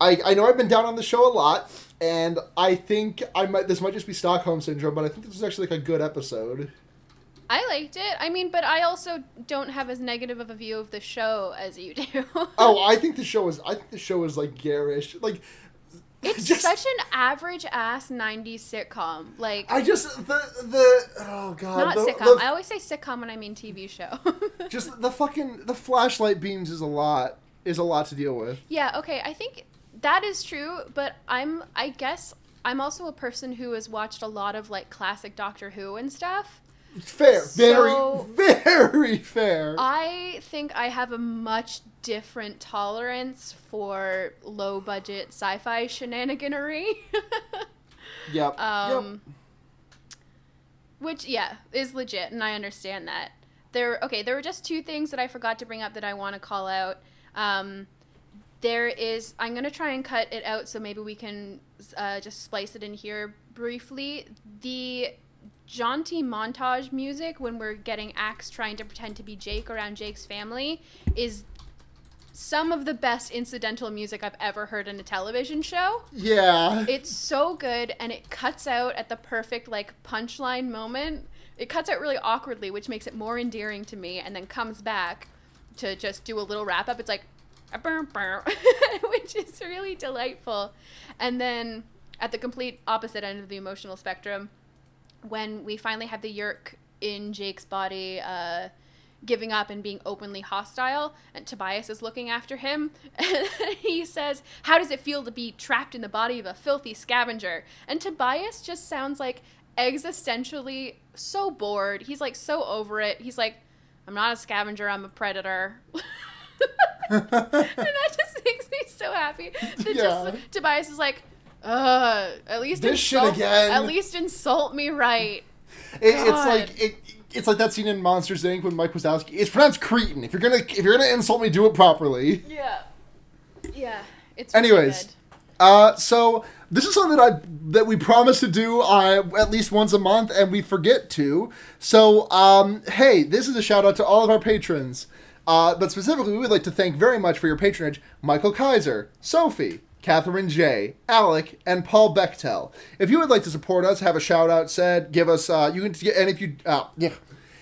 I, I know I've been down on the show a lot, and I think I might. This might just be Stockholm syndrome, but I think this was actually like a good episode. I liked it. I mean, but I also don't have as negative of a view of the show as you do. Oh, I think the show is. I think the show is like garish. Like, it's just- such an average ass '90s sitcom. Like, I just the the oh god. not the, sitcom. the- I always say sitcom when I mean TV show. just the fucking the flashlight beams is a lot. is a lot to deal with. Yeah, okay. I think that is true, but I'm I guess I'm also a person who has watched a lot of like classic Doctor Who and stuff. Fair, very, So- very fair. I think I have a much different tolerance for low budget sci-fi shenaniganery. yep. um which yeah, is legit and I understand that. There okay, there were just two things that I forgot to bring up that I want to call out. Um there is i'm going to try and cut it out so maybe we can uh, just splice it in here briefly the jaunty montage music when we're getting axe trying to pretend to be jake around jake's family is some of the best incidental music i've ever heard in a television show. Yeah. it's so good and it cuts out at the perfect like punchline moment. It cuts out really awkwardly which makes it more endearing to me and then comes back to just do a little wrap up it's like a burr, burr, which is really delightful. And then at the complete opposite end of the emotional spectrum when we finally have the yeerk in jake's body uh, giving up and being openly hostile and tobias is looking after him and he says how does it feel to be trapped in the body of a filthy scavenger? And tobias just sounds like existentially so bored. He's like so over it. He's like i'm not a scavenger i'm a predator. And that just makes me so happy. That Yeah. just tobias is like uh at least This shit insult, again." at least insult me right It, it's like it, it's like that scene in Monsters Inc. when Mike Wazowski. It's pronounced Cretan. If you're gonna if you're gonna insult me, do it properly. Yeah. Yeah. It's Anyways, uh, so this is something that I that we promise to do uh, at least once a month, and we forget to. So, um, hey, this is a shout out to all of our patrons. Uh, but specifically, we would like to thank very much for your patronage Michael Kaiser, Sophie, Catherine J, Alec, and Paul Bechtel. If you would like to support us, have a shout out said, give us, uh, you can get, and if you, uh, yeah.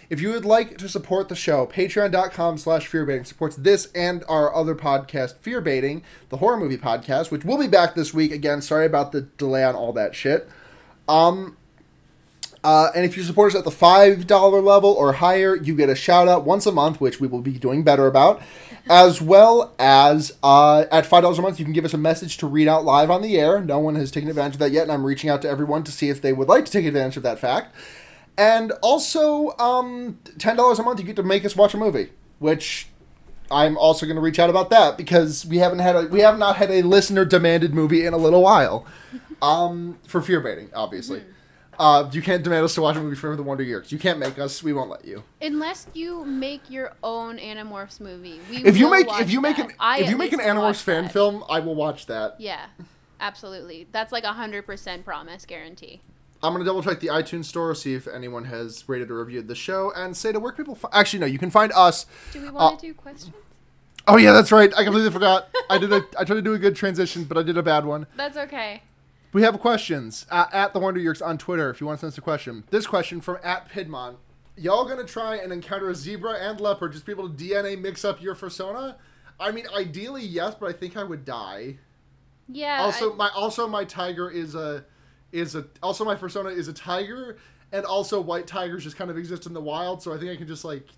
If you would like to support the show, patreon.com slash fearbaiting supports this and our other podcast, Fearbaiting, the horror movie podcast, which will be back this week. Again, sorry about the delay on all that shit. Um, uh, and if you support us at the $5 level or higher, you get a shout out once a month, which we will be doing better about. As well as uh, at $5 a month, you can give us a message to read out live on the air. No one has taken advantage of that yet, and I'm reaching out to everyone to see if they would like to take advantage of that fact. And also, um, $10 a month, you get to make us watch a movie, which I'm also going to reach out about that because we haven't had a, we have not had a listener demanded movie in a little while. Um, for fear baiting, obviously. Uh, you can't demand us to watch a movie for the Wonder Years. You can't make us. We won't let you. Unless you make your own Animorphs movie, we If you make if you make that. an I if you make an Animorphs fan that. film, I will watch that. yeah, absolutely. That's like a hundred percent promise guarantee. I'm gonna double check the iTunes store, see if anyone has rated or reviewed the show, and say to where can people. Fi- Actually, no. You can find us. Do we Uh, want to do questions? Oh yeah, that's right. I completely forgot. I did a. I tried to do a good transition, but I did a bad one. That's okay. We have questions uh, at the Wonder Yeerks on Twitter if you want to send us a question. This question from at Pidmon. Y'all gonna try and encounter a zebra and leopard, just be able to DNA mix up your persona? I mean, ideally yes, but I think I would die. Yeah. Also, I- my also my tiger is a is a also my persona is a tiger, and also white tigers just kind of exist in the wild, so I think I can just like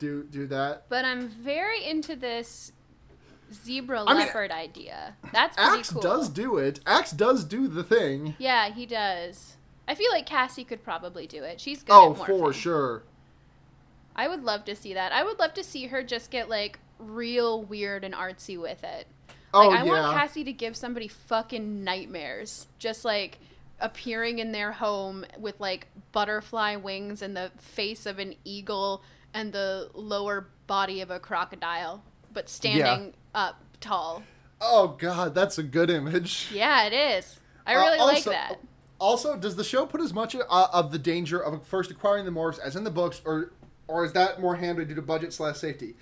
do do that. but I'm very into this zebra I mean, leopard idea. That's pretty Axe cool. does do it. Axe does do the thing. Yeah, he does. I feel like Cassie could probably do it. She's good Oh, for sure. I would love to see that. I would love to see her just get like real weird and artsy with it. Oh Like I yeah. want Cassie to give somebody fucking nightmares. Just like appearing in their home with like butterfly wings and the face of an eagle and the lower body of a crocodile, but standing up tall. Oh god, that's a good image. Yeah, it is. I Uh, really like that. Also, does the show put as much uh, of the danger of first acquiring the morphs as in the books, or or is that more handled due to budget slash safety?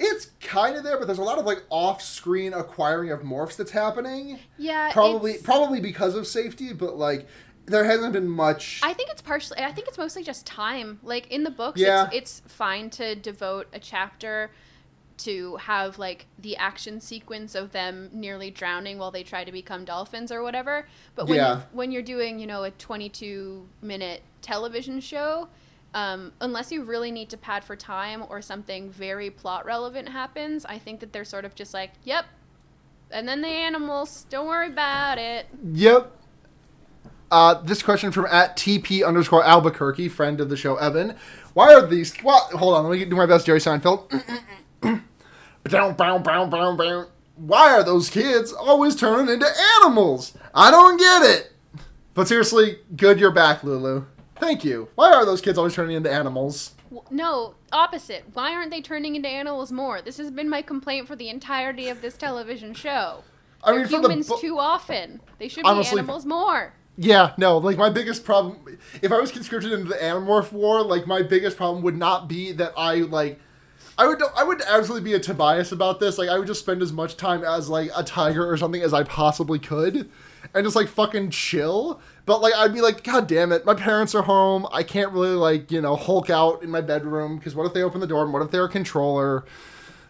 It's kind of there, but there's a lot of like off-screen acquiring of morphs that's happening. Yeah, Probably, it's- probably because of safety, but like there hasn't been much. I think it's partially. I think it's mostly just time. Like in the books, Yeah. it's, it's fine to devote a chapter to have like the action sequence of them nearly drowning while they try to become dolphins or whatever. But when Yeah. you're, when you're doing, you know, a 22 minute television show, um, unless you really need to pad for time or something very plot relevant happens, I think that they're sort of just like, yep. And then the animals, don't worry about it. Yep. Uh, this question from at TP underscore Albuquerque, friend of the show, Evan. Why are these. Well, hold on, let me do my best, Jerry Seinfeld. Why are those kids always turning into animals? I don't get it. But seriously, good you're back, Lulu. Thank you. Why are those kids always turning into animals? No, opposite. Why aren't they turning into animals more? This has been my complaint for the entirety of this television show. I They're mean, for the humans bu- too often. They should Honestly- be animals more. Yeah, no, like my biggest problem if I was conscripted into the Animorph War, like my biggest problem would not be that I like I would I would absolutely be a Tobias about this. Like I would just spend as much time as like a tiger or something as I possibly could and just like fucking chill. But like I'd be like, God damn it, my parents are home. I can't really like, you know, hulk out in my bedroom because what if they open the door and what if they're a controller?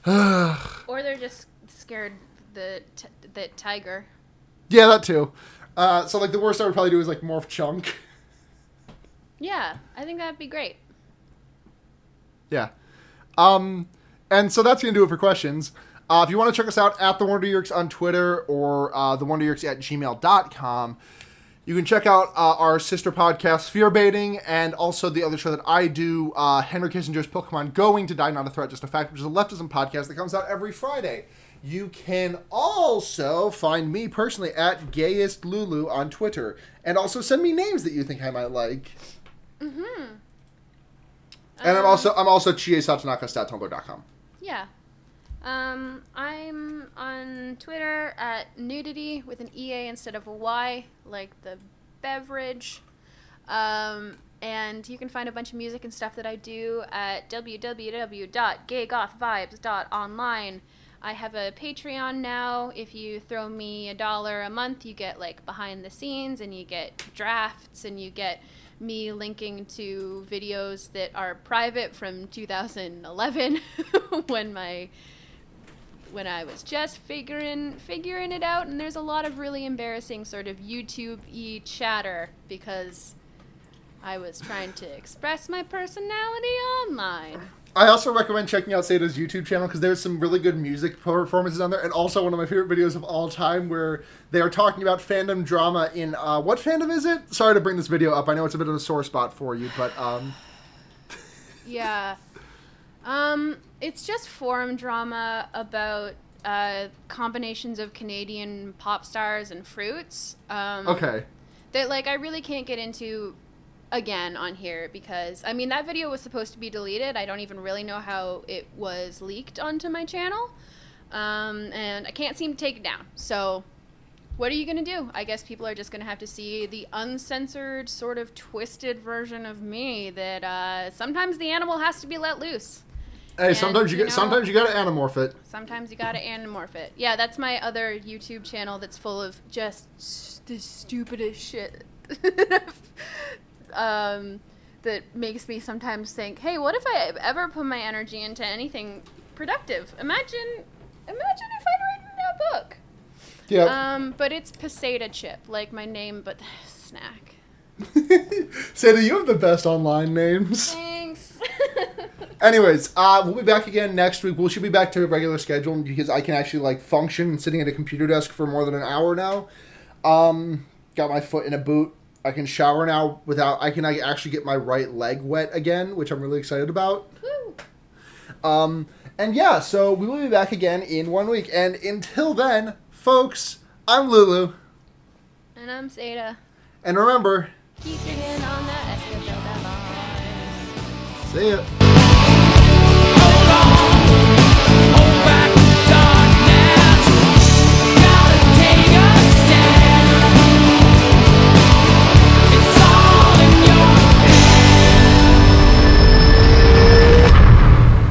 Or they're just scared the t- the tiger. Yeah, that too. Uh, so like the worst I would probably do is like morph chunk. Yeah, I think that'd be great. Yeah. Um, and so that's going to do it for questions. Uh, if you want to check us out at The Wonder Yeerks on Twitter or uh, The Wonder Yeerks at gmail.com, you can check out uh, our sister podcast, Fear Baiting, and also the other show that I do, uh, Henry Kissinger's Pokemon Going to Die Not a Threat, Just a Fact, which is a leftism podcast that comes out every Friday. You can also find me personally at Gayest Lulu on Twitter, and also send me names that you think I might like. Mm-hmm. And I'm Um, also I'm also chiesatanaka.tumblr.com. Yeah. Um, I'm on Twitter at nudity with an EA instead of a Y, like the beverage. Um, and you can find a bunch of music and stuff that I do at www.gaygothvibes.online. I have a Patreon now. If you throw me a dollar a month, you get like behind the scenes and you get drafts and you get me linking to videos that are private from 2011 when my when I was just figuring figuring it out and there's a lot of really embarrassing sort of YouTube y chatter because I was trying to express my personality online. I also recommend checking out Sada's YouTube channel because there's some really good music performances on there, and also one of my favorite videos of all time where they are talking about fandom drama in uh, what fandom is it? Sorry to bring this video up. I know it's a bit of a sore spot for you, but um, Yeah. Um, it's just forum drama about uh, combinations of Canadian pop stars and fruits. Um, okay. That like I really can't get into again on here because I mean that video was supposed to be deleted. I don't even really know how it was leaked onto my channel, um, and I can't seem to take it down. So. What are you gonna do? I guess people are just gonna have to see the uncensored, sort of twisted version of me. That uh, sometimes the animal has to be let loose. Hey, And, sometimes you, you get sometimes you gotta animorph it. Sometimes you gotta anamorph it. Yeah, that's my other YouTube channel that's full of just the stupidest shit. um, that makes me sometimes think, hey, what if I ever put my energy into anything productive? Imagine, imagine if I'd written a book. Yeah. Um, but it's Posada Chip, like my name, but snack. Sada, you have the best online names. Thanks. Anyways, uh, we'll be back again next week. We should be back to a regular schedule because I can actually like function sitting at a computer desk for more than an hour now. Um, got my foot in a boot. I can shower now without. I can actually get my right leg wet again, which I'm really excited about. Woo. Um, and yeah, so we will be back again in one week. And until then, folks, I'm Lulu, And I'm Seda. and remember, Keep digging on that see ya. Oh,